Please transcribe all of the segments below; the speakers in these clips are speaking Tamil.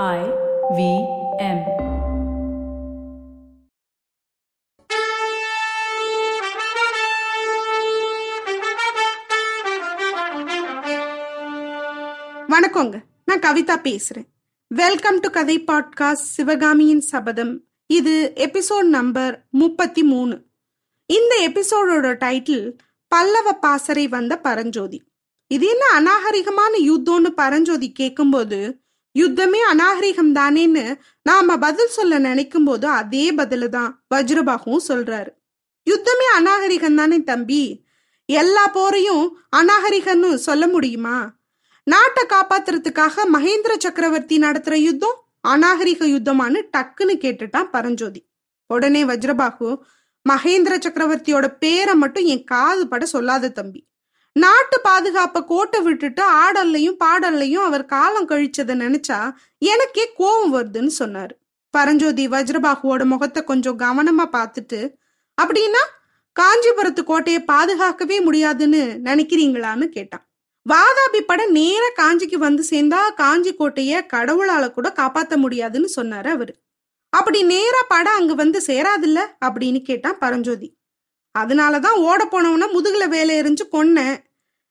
I V M. வணக்கங்க. நான் கவிதா பேசுறேன். வெல்கம் டு கதை பாட்காஸ்ட் சிவகாமியின் சபதம். இது எபிசோட் நம்பர் முப்பத்தி மூணு. இந்த எபிசோடோட டைட்டில் பல்லவ பாசறை வந்த பரஞ்சோதி. இது என்ன அநாகரிகமான யுத்தம்னு பரஞ்சோதி கேட்கும்போது யுத்தமே அநாகரிகம் தானேன்னு நாம பதில் சொல்ல நினைக்கும் போது அதே பதில தான் வஜ்ரபாகுவும் சொல்றாரு. யுத்தமே அநாகரிகம் தானே தம்பி? எல்லா போரையும் அநாகரிகம்னு சொல்ல முடியுமா? நாட்டை காப்பாத்துறதுக்காக மகேந்திர சக்கரவர்த்தி நடத்துற யுத்தம் அநாகரிக யுத்தமானு டக்குன்னு கேட்டுட்டான் பரஞ்சோதி. உடனே வஜ்ரபாகு மகேந்திர சக்கரவர்த்தியோட பேரை மட்டும் என் காது பட சொல்லாத தம்பி. நாட்டு பாதுகாப்ப கோட்டை விட்டுட்டு ஆடல்லையும் பாடல்லையும் அவர் காலம் கழிச்சதை நினைச்சா எனக்கே கோபம் வருதுன்னு சொன்னார். பரஞ்சோதி வஜ்ரபாகுவோட முகத்தை கொஞ்சம் கவனமா பார்த்துட்டு அப்படின்னா காஞ்சிபுரத்து கோட்டையை பாதுகாக்கவே முடியாதுன்னு நினைக்கிறீங்களான்னு கேட்டான். வாதாபி பட நேர காஞ்சிக்கு வந்து சேர்ந்தா காஞ்சி கோட்டைய கடவுளால கூட காப்பாத்த முடியாதுன்னு சொன்னாரு அவரு. அப்படி நேரா படம் அங்க வந்து சேராதில்ல? அப்படின்னு கேட்டான் பரஞ்சோதி. அதனாலதான் ஓட போனவன முதுகுல வேலை எரிஞ்சு கொன்னேன்.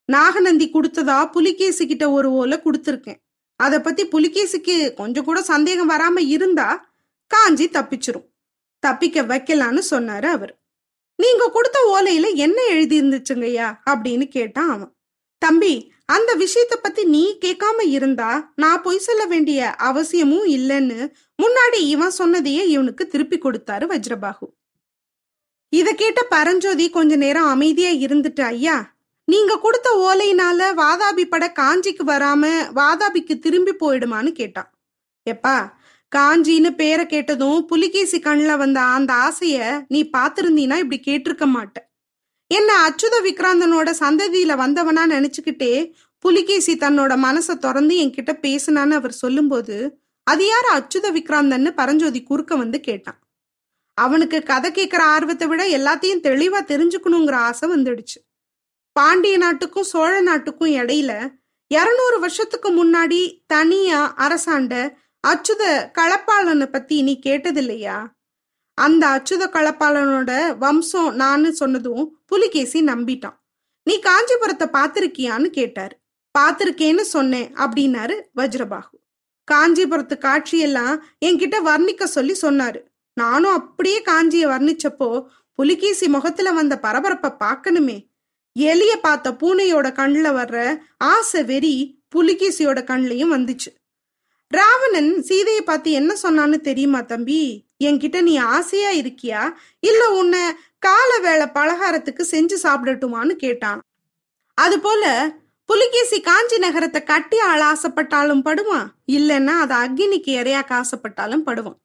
நாகநந்தி கொடுத்ததா புலிகேசி கிட்ட ஒரு ஓலை கொடுத்துருக்கேன். அதை பத்தி புலிகேசிக்கு கொஞ்சம் கூட சந்தேகம் வராம இருந்தா காஞ்சி தப்பிச்சிரும். தப்பிக்க வைக்கலான்னு சொன்னாரு அவர். நீங்க கொடுத்த ஓலையில என்ன எழுதி இருந்துச்சுங்கய்யா அப்படின்னு கேட்டான் அவன். தம்பி அந்த விஷயத்த பத்தி நீ கேட்காம இருந்தா நான் பொய் சொல்ல வேண்டிய அவசியமும் இல்லைன்னு முன்னாடி இவன் சொன்னதையே இவனுக்கு திருப்பி கொடுத்தாரு வஜ்ரபாகு. இத கேட்ட பரஞ்சோதி கொஞ்ச நேரம் அமைதியா இருந்துட்டு ஐயா நீங்க கொடுத்த ஓலையினால வாதாபி பட காஞ்சிக்கு வராம வாதாபிக்கு திரும்பி போயிடுமான்னு கேட்டான். எப்பா காஞ்சின்னு பேரை கேட்டதும் புலிகேசி கண்ணில் வந்த அந்த ஆசைய நீ பார்த்திருந்தீனா இப்படி கேட்டிருக்க மாட்ட என்ன அச்சுத விக்ராந்தனோட சந்ததியில வந்தவனா நினைச்சுக்கிட்டே புலிகேசி தன்னோட மனசை திறந்து என்கிட்ட பேசுனான்னு அவர் சொல்லும்போது அது யார் அச்சுத விக்ராந்தன்னு பரஞ்சோதி குறுக்க வந்து கேட்டான். அவனுக்கு கதை கேட்குற ஆர்வத்தை விட எல்லாத்தையும் தெளிவாக தெரிஞ்சுக்கணுங்கிற ஆசை வந்துடுச்சு. பாண்டிய நாட்டுக்கும் சோழ நாட்டுக்கும் இடையில இரநூறு வருஷத்துக்கு முன்னாடி தனியா அரசாண்ட அச்சுத களப்பாளனை பத்தி நீ கேட்டதில்லையா? அந்த அச்சுத களப்பாளனோட வம்சம் நான் சொன்னதும் புலிகேசி நம்பிட்டான். நீ காஞ்சிபுரத்தை பார்த்திருக்கியான்னு கேட்டாரு. பார்த்திருக்கேன்னு சொன்னேன் அப்படின்னாரு வஜ்ரபாகு. காஞ்சிபுரத்து காட்சியெல்லாம் என்கிட்ட வர்ணிக்க சொல்லி சொன்னாரு. நானும் அப்படியே காஞ்சிய வர்ணிச்சப்போ புலிகேசி முகத்துல வந்த பரபரப்பை பார்க்கணுமே. எலிய பார்த்த பூனையோட கண்ணில் வர்ற ஆசை வெறி புலிகேசியோட கண்லையும் வந்துச்சு. ராவணன் சீதையை பார்த்து என்ன சொன்னான்னு தெரியுமா தம்பி? என்கிட்ட நீ ஆசையா இருக்கியா? இல்ல உன்னை கால வேலை பலகாரத்துக்கு செஞ்சு சாப்பிடட்டுமான்னு கேட்டான். அது போல புலிகேசி காஞ்சி நகரத்தை கட்டி ஆள் ஆசைப்பட்டாலும் படுவான். இல்லைன்னா அதை அக்னிக்கு இறையாக்க ஆசைப்பட்டாலும் படுவான்.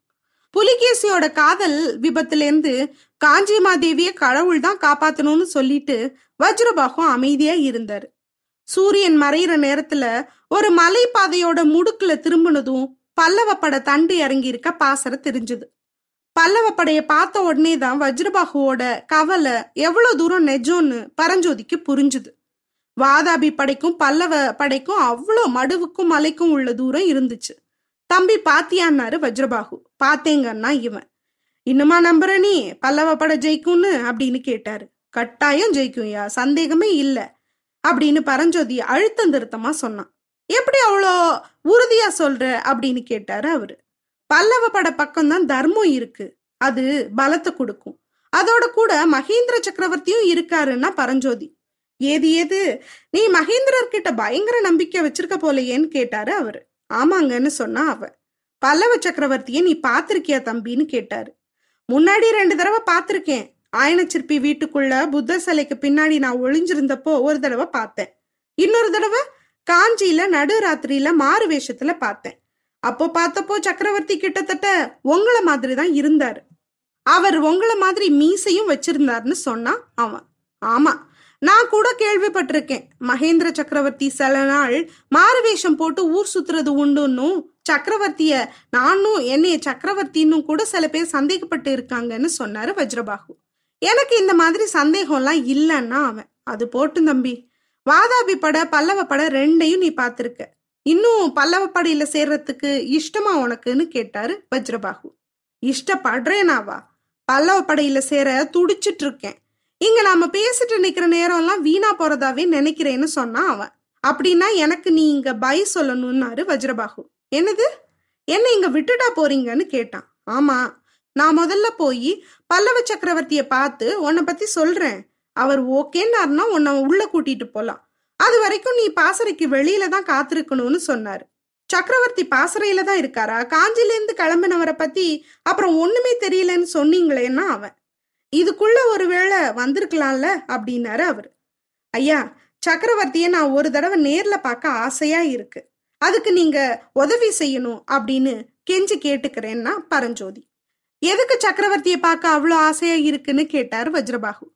புலிகேசியோட காதல் விபத்துலேருந்து காஞ்சிமாதேவிய காஞ்சி கடவுள் தான் காப்பாத்தணும்னு சொல்லிட்டு வஜ்ரபாகும் அமைதியா இருந்தாரு. சூரியன் மறையிற நேரத்துல ஒரு மலைப்பாதையோட முடுக்குல திரும்பினதும் பல்லவ பட தண்டு இறங்கி இருக்க பாசற தெரிஞ்சது. பல்லவ படைய பார்த்த உடனே தான் வஜ்ரபாகுவோட கவலை எவ்வளவு தூரம் நெஜோன்னு பரஞ்சோதிக்கு புரிஞ்சுது. வாதாபி படைக்கும் பல்லவ படைக்கும் அவ்வளோ மடுவுக்கும் மலைக்கும் உள்ள தூரம் இருந்துச்சு. தம்பி பாத்தியான்னாரு வஜ்ரபாகு பாத்தேங்கன்னா இவன். இன்னுமா நம்புற நீ? பல்லவ பட ஜெயிக்கும்னு அப்படின்னு கேட்டாரு. கட்டாயம் ஜெயிக்கும்யா சந்தேகமே இல்ல. அப்படின்னு பரஞ்சோதி அழுத்தம் திருத்தமா சொன்னான். எப்படி அவ்வளோ உறுதியா சொல்ற? அப்படின்னு கேட்டாரு அவரு. பல்லவ பட பக்கம்தான் தர்மம் இருக்கு. அது பலத்தை கொடுக்கும். அதோட கூட மகேந்திர சக்கரவர்த்தியும் இருக்காருன்னா பரஞ்சோதி. ஏது ஏது? நீ மகேந்திரர்கிட்ட பயங்கர நம்பிக்கை வச்சிருக்க போலையேன்னு கேட்டாரு அவரு. ஆமாங்கன்னு சொன்னா அவ. பல்லவ சக்கரவர்த்திய நீ பாத்திருக்கியா தம்பின்னு கேட்டாரு. முன்னாடி ரெண்டு தடவை பார்த்திருக்கேன் ஆயனச்சிற்பி வீட்டுக்குள்ள புத்த சிலைக்கு பின்னாடி நான் ஒளிஞ்சிருந்தப்போ ஒரு தடவை பார்த்தேன். இன்னொரு தடவை காஞ்சியில நடுராத்திரியில மாறு வேஷத்துல பார்த்தேன். அப்போ பார்த்தப்போ சக்கரவர்த்தி கிட்டத்தட்ட உங்கள மாதிரி தான் இருந்தாரு. அவர் உங்கள மாதிரி மீசையும் வச்சிருந்தாருன்னு சொன்னான் அவன். ஆமா நான் கூட கேள்விப்பட்டிருக்கேன். மகேந்திர சக்கரவர்த்தி சில நாள் மாறுவேஷம் போட்டு ஊர் சுத்துறது உண்டுன்னும் சக்கரவர்த்திய நானும் என்னைய சக்கரவர்த்தின்னு கூட சில பேர் சந்தேகப்பட்டு இருக்காங்கன்னு சொன்னாரு வஜ்ரபாகு. எனக்கு இந்த மாதிரி சந்தேகம்லாம் இல்லைன்னா அவன் அது போட்டும் தம்பி வாதாபி பட பல்லவ பட ரெண்டையும் நீ பார்த்துருக்க. இன்னும் பல்லவப்படையில சேர்றதுக்கு இஷ்டமா உனக்குன்னு கேட்டாரு வஜ்ரபாகு. இஷ்டப்படுறேனாவா பல்லவ படையில சேர துடிச்சிட்டு இருக்கேன். இங்க நாம பேசிட்டு நிக்கிற நேரம் எல்லாம் வீணா போறதாவே நினைக்கிறேன்னு சொன்னான் அவன். அப்படின்னா எனக்கு நீ இங்க பை சொல்லணும்னாரு வஜ்ரபாகு. என்னது? என்ன இங்க விட்டுட்டா போறீங்கன்னு கேட்டான். ஆமா நான் முதல்ல போய் பல்லவ சக்கரவர்த்திய பார்த்து உன்னை பத்தி சொல்றேன். அவர் ஓகேன்னாருன்னா உன்னை உள்ள கூட்டிட்டு போலாம். அது வரைக்கும் நீ பாசறைக்கு வெளியில தான் காத்திருக்கணும்னு சொன்னாரு. சக்கரவர்த்தி பாசறையில தான் இருக்காரா? காஞ்சிலேருந்து கிளம்பினவரை பத்தி அப்புறம் ஒண்ணுமே தெரியலன்னு சொன்னீங்களேன்னா அவன். இதுக்குள்ள ஒருவேளை வந்திருக்கலாம்ல? அப்படின்னாரு அவரு. ஐயா சக்கரவர்த்திய நான் ஒரு தடவை நேர்ல பார்க்க ஆசையா இருக்கு. அதுக்கு நீங்க உதவி செய்யணும் அப்படின்னு கெஞ்சி கேட்டுக்கிறேன்னா பரஞ்சோதி. எதுக்கு சக்கரவர்த்தியை பார்க்க அவ்வளோ ஆசையா இருக்குன்னு கேட்டார் வஜ்ரபாகு.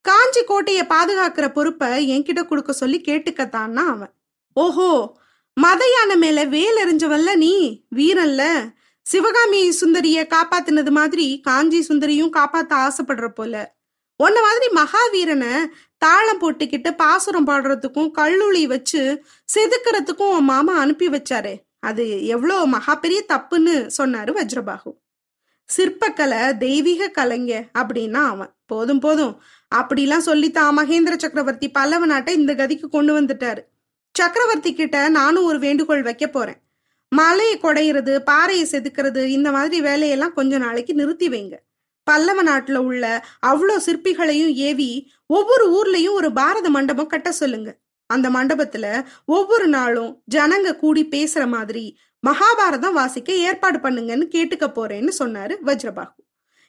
காஞ்சி கோட்டையை பாதுகாக்கிற பொறுப்பை என்கிட்ட கொடுக்க சொல்லி கேட்டுக்கத்தான்னா அவன். ஓஹோ மத யானை மேல வேல் எறிஞ்சவல்ல நீ? வீரன்ல? சிவகாமி சுந்தரிய காப்பாத்தினது மாதிரி காஞ்சி சுந்தரியும் காப்பாத்த ஆசைப்படுற போல. உன்ன மாதிரி மகாவீரனை தாளம் போட்டுக்கிட்டு பாசுரம் பாடுறதுக்கும் கல்லுளி வச்சு செதுக்கிறதுக்கும் உன் மாமா அனுப்பி வச்சாரு. அது எவ்வளோ மகா பெரிய தப்புன்னு சொன்னாரு வஜ்ரபாகு. சிற்பக்கலை தெய்வீக கலைங்க அப்படின்னா அவன். போதும் போதும். அப்படிலாம் சொல்லித்தான் மகேந்திர சக்கரவர்த்தி பல்லவ நாட்டை இந்த கதிக்கு கொண்டு வந்துட்டாரு. சக்கரவர்த்தி கிட்ட நானும் ஒரு வேண்டுகோள் வைக்க போறேன். மலையை குடையிறது பாறையை செதுக்கிறது இந்த மாதிரி வேலையெல்லாம் கொஞ்ச நாளைக்கு நிறுத்தி வைங்க. பல்லவ நாட்டுல உள்ள அவ்வளோ சிற்பிகளையும் ஏவி ஒவ்வொரு ஊர்லயும் ஒரு பாரத மண்டபம் கட்ட சொல்லுங்க. அந்த மண்டபத்துல ஒவ்வொரு நாளும் ஜனங்க கூடி பேசுற மாதிரி மகாபாரதம் வாசிக்க ஏற்பாடு பண்ணுங்கன்னு கேட்டுக்க போறேன்னு சொன்னாரு வஜ்ரபாகு.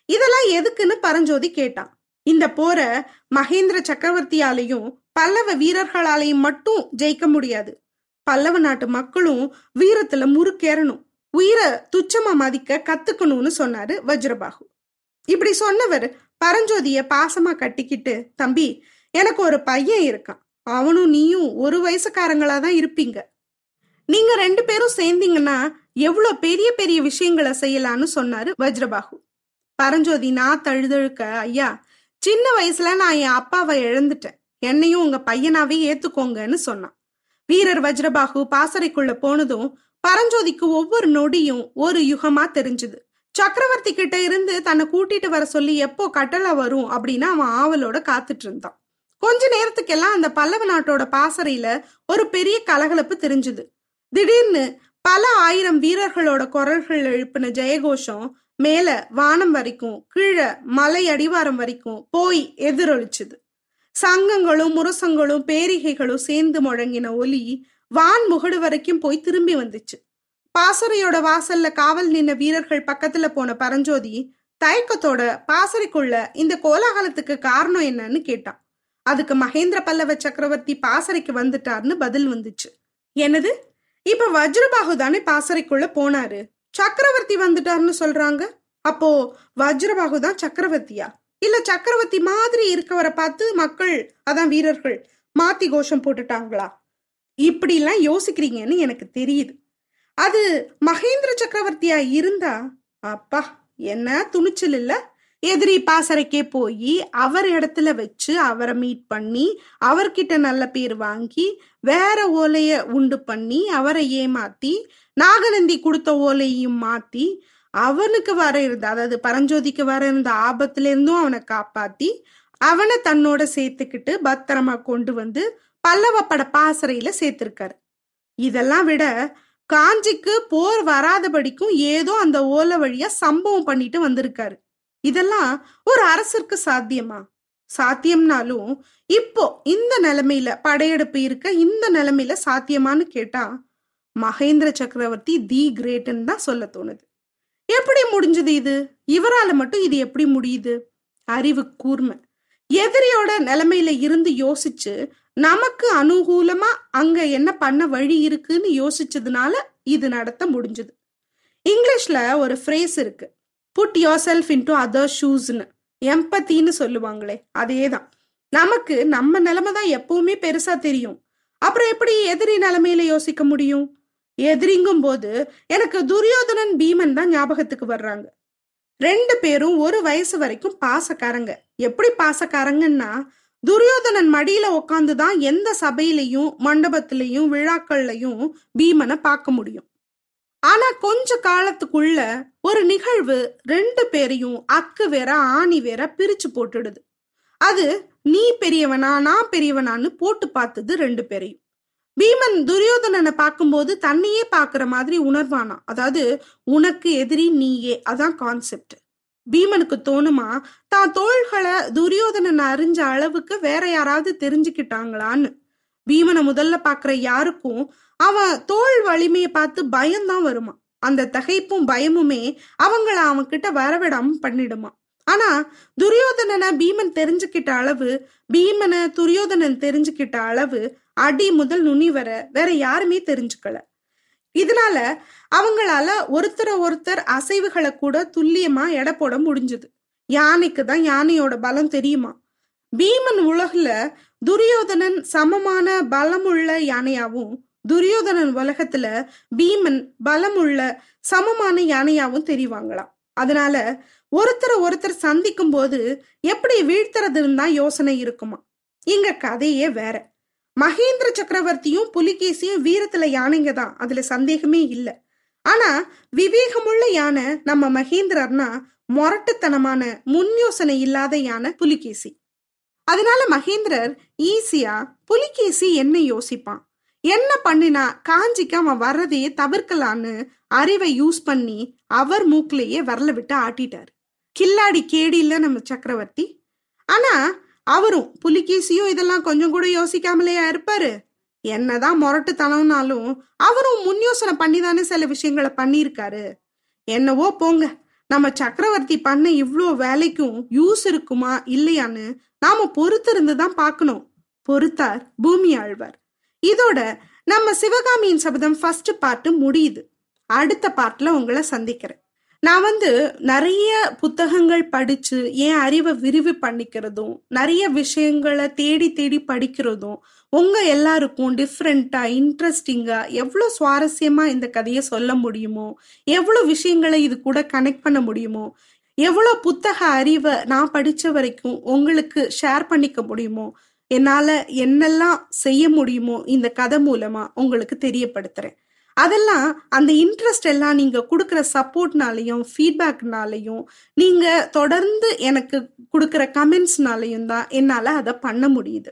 இதெல்லாம் எதுக்குன்னு பரஞ்சோதி கேட்டான். இந்த போரை மகேந்திர சக்கரவர்த்தியாலையும் பல்லவ வீரர்களாலையும் மட்டும் ஜெயிக்க முடியாது. பல்லவ நாட்டு மக்களும் வீரத்துல முறுக்கேறணும். உயிரை துச்சமா மதிக்க கத்துக்கணும்னு சொன்னாரு வஜ்ரபாகு இப்படி சொன்னவர் பரஞ்சோதிய பாசமா கட்டிக்கிட்டு தம்பி எனக்கு ஒரு பையன் இருக்கான். அவனும் நீயும் ஒரு வயசுக்காரங்களா தான் இருப்பீங்க. நீங்க ரெண்டு பேரும் சேர்ந்தீங்கன்னா எவ்வளவு பெரிய பெரிய விஷயங்களை செய்யலான்னு சொன்னாரு வஜ்ரபாகு பரஞ்சோதி நான் தழுதழுக்க ஐயா சின்ன வயசுல நான் என் அப்பாவை இழந்துட்டேன். என்னையும் உங்க பையனாவே ஏத்துக்கோங்கன்னு சொன்னான். வீரர் வஜ்ரபாகு பாசறைக்குள்ள போனதும் பரஞ்சோதிக்கு ஒவ்வொரு நொடியும் ஒரு யுகமா தெரிஞ்சுது. சக்கரவர்த்தி கிட்ட இருந்து தன்னை கூட்டிட்டு வர சொல்லி எப்போ கட்டளை வரும் அப்படின்னு அவன் ஆவலோட காத்துட்டு இருந்தான். கொஞ்ச நேரத்துக்கெல்லாம் அந்த பல்லவ நாட்டோட பாசறையில ஒரு பெரிய கலகலப்பு தெரிஞ்சுது. திடீர்னு பல ஆயிரம் வீரர்களோட குரல்கள் எழுப்பின ஜெயகோஷம் மேல வானம் வரைக்கும் கீழே மலை அடிவாரம் வரைக்கும் போய் எதிரொலிச்சுது. சங்கங்களும் முரசங்களும் பேரிகைகளும் சேர்ந்து முழங்கின ஒலி வான் முகடு வரைக்கும் போய் திரும்பி வந்துச்சு. பாசறையோட வாசல்ல காவல் நின்ன வீரர்கள் பக்கத்துல போன பரஞ்சோதி தயக்கத்தோட பாசறைக்குள்ள இந்த கோலாகலத்துக்கு காரணம் என்னன்னு கேட்டான். அதுக்கு மகேந்திர பல்லவ சக்கரவர்த்தி பாசறைக்கு வந்துட்டார்னு பதில் வந்துச்சு. என்னது? இப்ப வஜ்ரபாகு தானே பாசறைக்குள்ள போனாரு. சக்கரவர்த்தி வந்துட்டார்னு சொல்றாங்க? அப்போ வஜ்ரபாகு தான் சக்கரவர்த்தியா? இல்ல சக்கரவர்த்தி மாதிரி இருக்கவரை பார்த்து மக்கள் அதான் வீரர்கள் மாத்தி கோஷம் போட்டுட்டாங்களா? இப்படிலாம் யோசிக்கிறீங்கன்னு எனக்கு தெரியுது. அது மகேந்திர சக்கரவர்த்தியா இருந்தா அப்பா என்ன துணிச்சல் இல்ல. எதிரி பாசறைக்கே போய் அவர் இடத்துல வச்சு அவரை மீட் பண்ணி அவர்கிட்ட நல்ல பேர் வாங்கி வேற ஓலைய உண்டு பண்ணி அவரை ஏமாத்தி நாகநந்தி கொடுத்த ஓலையும் மாத்தி அவனுக்கு வர இருந்த அதாவது பரஞ்சோதிக்கு வர இருந்த ஆபத்துல இருந்தும் அவனை காப்பாத்தி அவனை தன்னோட சேர்த்துக்கிட்டு பத்திரமா கொண்டு வந்து பல்லவப்பட பாசறையில சேர்த்திருக்காரு. இதெல்லாம் விட காஞ்சிக்கு போர் வராதபடிக்கும் ஏதோ அந்த ஓலை வழியா சம்பவம் பண்ணிட்டு வந்திருக்காரு. இதெல்லாம் ஒரு அரசருக்கு சாத்தியமா? சாத்தியம்னாலும் இப்போ இந்த நிலைமையில படையெடுப்பு இருக்க இந்த நிலைமையில சாத்தியமான்னு கேட்டா மகேந்திர சக்கரவர்த்தி தி கிரேட்னு தான் சொல்ல தோணுது. எப்படி முடிஞ்சது இது? இவரால மட்டும் இது எப்படி முடியுது? அறிவு கூர்மை. எதிரியோட நிலைமையில இருந்து யோசிச்சு நமக்கு அனுகூலமா அங்க என்ன பண்ண வழி இருக்குன்னு யோசிச்சதுனால இது நடத்த முடிஞ்சது. இங்கிலீஷ்ல ஒரு ஃப்ரேஸ் இருக்கு. Put yourself into other ஷூஸ்னு எம்பத்தின்னு சொல்லுவாங்களே அதே தான் நமக்கு நம்ம நிலைமை தான் எப்பவுமே பெருசா தெரியும். அப்புறம் எப்படி எதிரி நிலைமையில யோசிக்க முடியும்? எதிரிங்கும் போது எனக்கு துரியோதனன் பீமன் தான் ஞாபகத்துக்கு வர்றாங்க. ரெண்டு பேரும் ஒரு வயசு வரைக்கும் பாசக்காரங்க. எப்படி பாசக்காரங்கன்னா துரியோதனன் மடியில உட்காந்துதான் எந்த சபையிலையும் மண்டபத்திலையும் விழாக்கள்லையும் பீமனை பார்க்க முடியும். ஆனா கொஞ்ச காலத்துக்குள்ள ஒரு நிகழ்வு ரெண்டு பேரையும் அக்கு வேற ஆணி வேற பிரிச்சு போட்டுடுது. அது நீ பெரியவனா நான் பெரியவனான்னு போட்டு பார்த்தது ரெண்டு பேரையும். பீமன் துரியோதனனை பார்க்கும்போது தன்னையே பார்க்குற மாதிரி உணர்வானா? அதாவது உனக்கு எதிரி நீயே. அதான் கான்செப்ட் பீமனுக்கு தோணுமா? தான் தோள்களை துரியோதனன் அறிஞ்ச அளவுக்கு வேற யாராவது தெரிஞ்சுக்கிட்டாங்களான்னு. பீமனை முதல்ல பாக்குற யாருக்கும் அவன் தோல் வலிமையை பார்த்து பயம்தான் வருமா? அந்த தகைப்பும் பயமுமே அவங்கள அவன் கிட்ட வரவிடாம பண்ணிடுமா? ஆனா துரியோதனனை பீமன் தெரிஞ்சுக்கிட்ட அளவு பீமனை துரியோதனன் தெரிஞ்சுக்கிட்ட அளவு அடி முதல் நுனி வர வேற யாருமே தெரிஞ்சுக்கல. இதனால அவங்களால ஒருத்தர ஒருத்தர் அசைவுகளை கூட துல்லியமா எடை போட முடிஞ்சது. யானைக்கு தான் யானையோட பலம் தெரியுமா? பீமன் உலகுல துரியோதனன் சமமான பலமுள்ள யானையாவும் துரியோதனன் உலகத்துல பீமன் பலமுள்ள சமமான யானையாவும் தெரிவாங்களாம். அதனால ஒருத்தரை ஒருத்தர் சந்திக்கும் போது எப்படி வீழ்த்துறதுன்னு தான் யோசனை இருக்குமா இங்க கதையே வேற. மகேந்திர சக்கரவர்த்தியும் புலிகேசியும் வீரத்துல யானைங்க தான். அதுல சந்தேகமே இல்லை. ஆனா விவேகமுள்ள யானை நம்ம மகேந்திரர்னா மொரட்டுத்தனமான முன் யோசனை இல்லாத யானை புலிகேசி. அதனால மகேந்திரர் ஈஸியா புலிகேசி என்ன யோசிப்பான்? என்ன பண்ணினா காஞ்சிக்கு அவன் வர்றதையே தவிர்க்கலான்னு அறிவை யூஸ் பண்ணி அவர் மூக்கிலேயே வரல விட்டு ஆட்டிட்டாரு. கில்லாடி கேடி இல்ல நம்ம சக்கரவர்த்தி. ஆனா அவரும் புலிகேசியும் இதெல்லாம் கொஞ்சம் கூட யோசிக்காமலேயா இருப்பாரு. என்னதான் முரட்டுத்தனம்னாலும் அவரும் முன் யோசனை பண்ணி தானே சில விஷயங்களை பண்ணியிருக்காரு. என்னவோ போங்க நம்ம சக்கரவர்த்தி பண்ண இவ்வளோ வேலைக்கும் யூஸ் இருக்குமா இல்லையான்னு நாம பொறுத்திருந்து தான் பார்க்கணும். பொறுத்தார் பூமி ஆழ்வார். இதோட நம்ம சிவகாமியின் சபதம் ஃபர்ஸ்ட் பார்ட்டு முடியுது. அடுத்த பார்ட்ல உங்களை சந்திக்கிறேன். நான் வந்து நிறைய புத்தகங்கள் படிச்சு என் அறிவை விரிவு பண்ணிக்கிறதும் நிறைய விஷயங்களை தேடி தேடி படிக்கிறதும் உங்க எல்லாருக்கும் டிஃப்ரெண்டா இன்ட்ரெஸ்டிங்கா எவ்வளோ சுவாரஸ்யமா இந்த கதையை சொல்ல முடியுமோ எவ்வளோ விஷயங்களை இது கூட கனெக்ட் பண்ண முடியுமோ எவ்வளோ புத்தக அறிவை நான் படிச்ச வரைக்கும் உங்களுக்கு ஷேர் பண்ணிக்க முடியுமோ என்னால என்னெல்லாம் செய்ய முடியுமோ இந்த கதை மூலமா உங்களுக்கு தெரியப்படுத்துறேன். அதெல்லாம் அந்த இன்ட்ரெஸ்ட் எல்லாம் நீங்க கொடுக்குற சப்போர்ட்னாலையும் ஃபீட்பேக்னாலையும் நீங்க தொடர்ந்து எனக்கு கொடுக்குற கமெண்ட்ஸ்னாலையும் தான் என்னால அதை பண்ண முடியுது.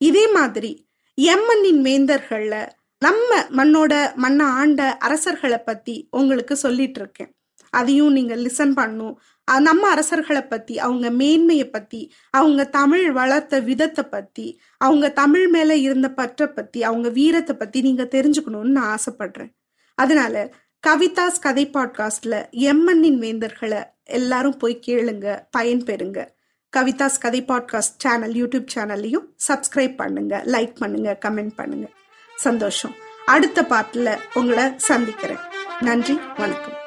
இதே மாதிரி எம்மண்ணின் வேந்தர்கள்ல நம்ம மண்ணோட மண்ணை ஆண்ட அரசர்களை பத்தி உங்களுக்கு சொல்லிட்டு இருக்கேன். அதையும் நீங்க லிசன் பண்ணும் நம்ம அரசர்களை பத்தி அவங்க மேன்மையை பத்தி அவங்க தமிழ் வளர்த்த விதத்தை பத்தி அவங்க தமிழ் மேல இருந்த பற்றை பத்தி அவங்க வீரத்தை பத்தி நீங்க தெரிஞ்சுக்கணும்னு நான் ஆசைப்படுறேன். அதனால கவிதாஸ் கதை பாட்காஸ்ட்ல எம்என்னின் வேந்தர்களை எல்லாரும் போய் கேளுங்க பயன்பெறுங்க. கவிதாஸ் கதை பாட்காஸ்ட் சேனல் யூடியூப் சேனல்லையும் சப்ஸ்கிரைப் பண்ணுங்க லைக் பண்ணுங்க கமெண்ட் பண்ணுங்க. சந்தோஷம். அடுத்த பாட்டில் உங்களை சந்திக்கிறேன். நன்றி வணக்கம்.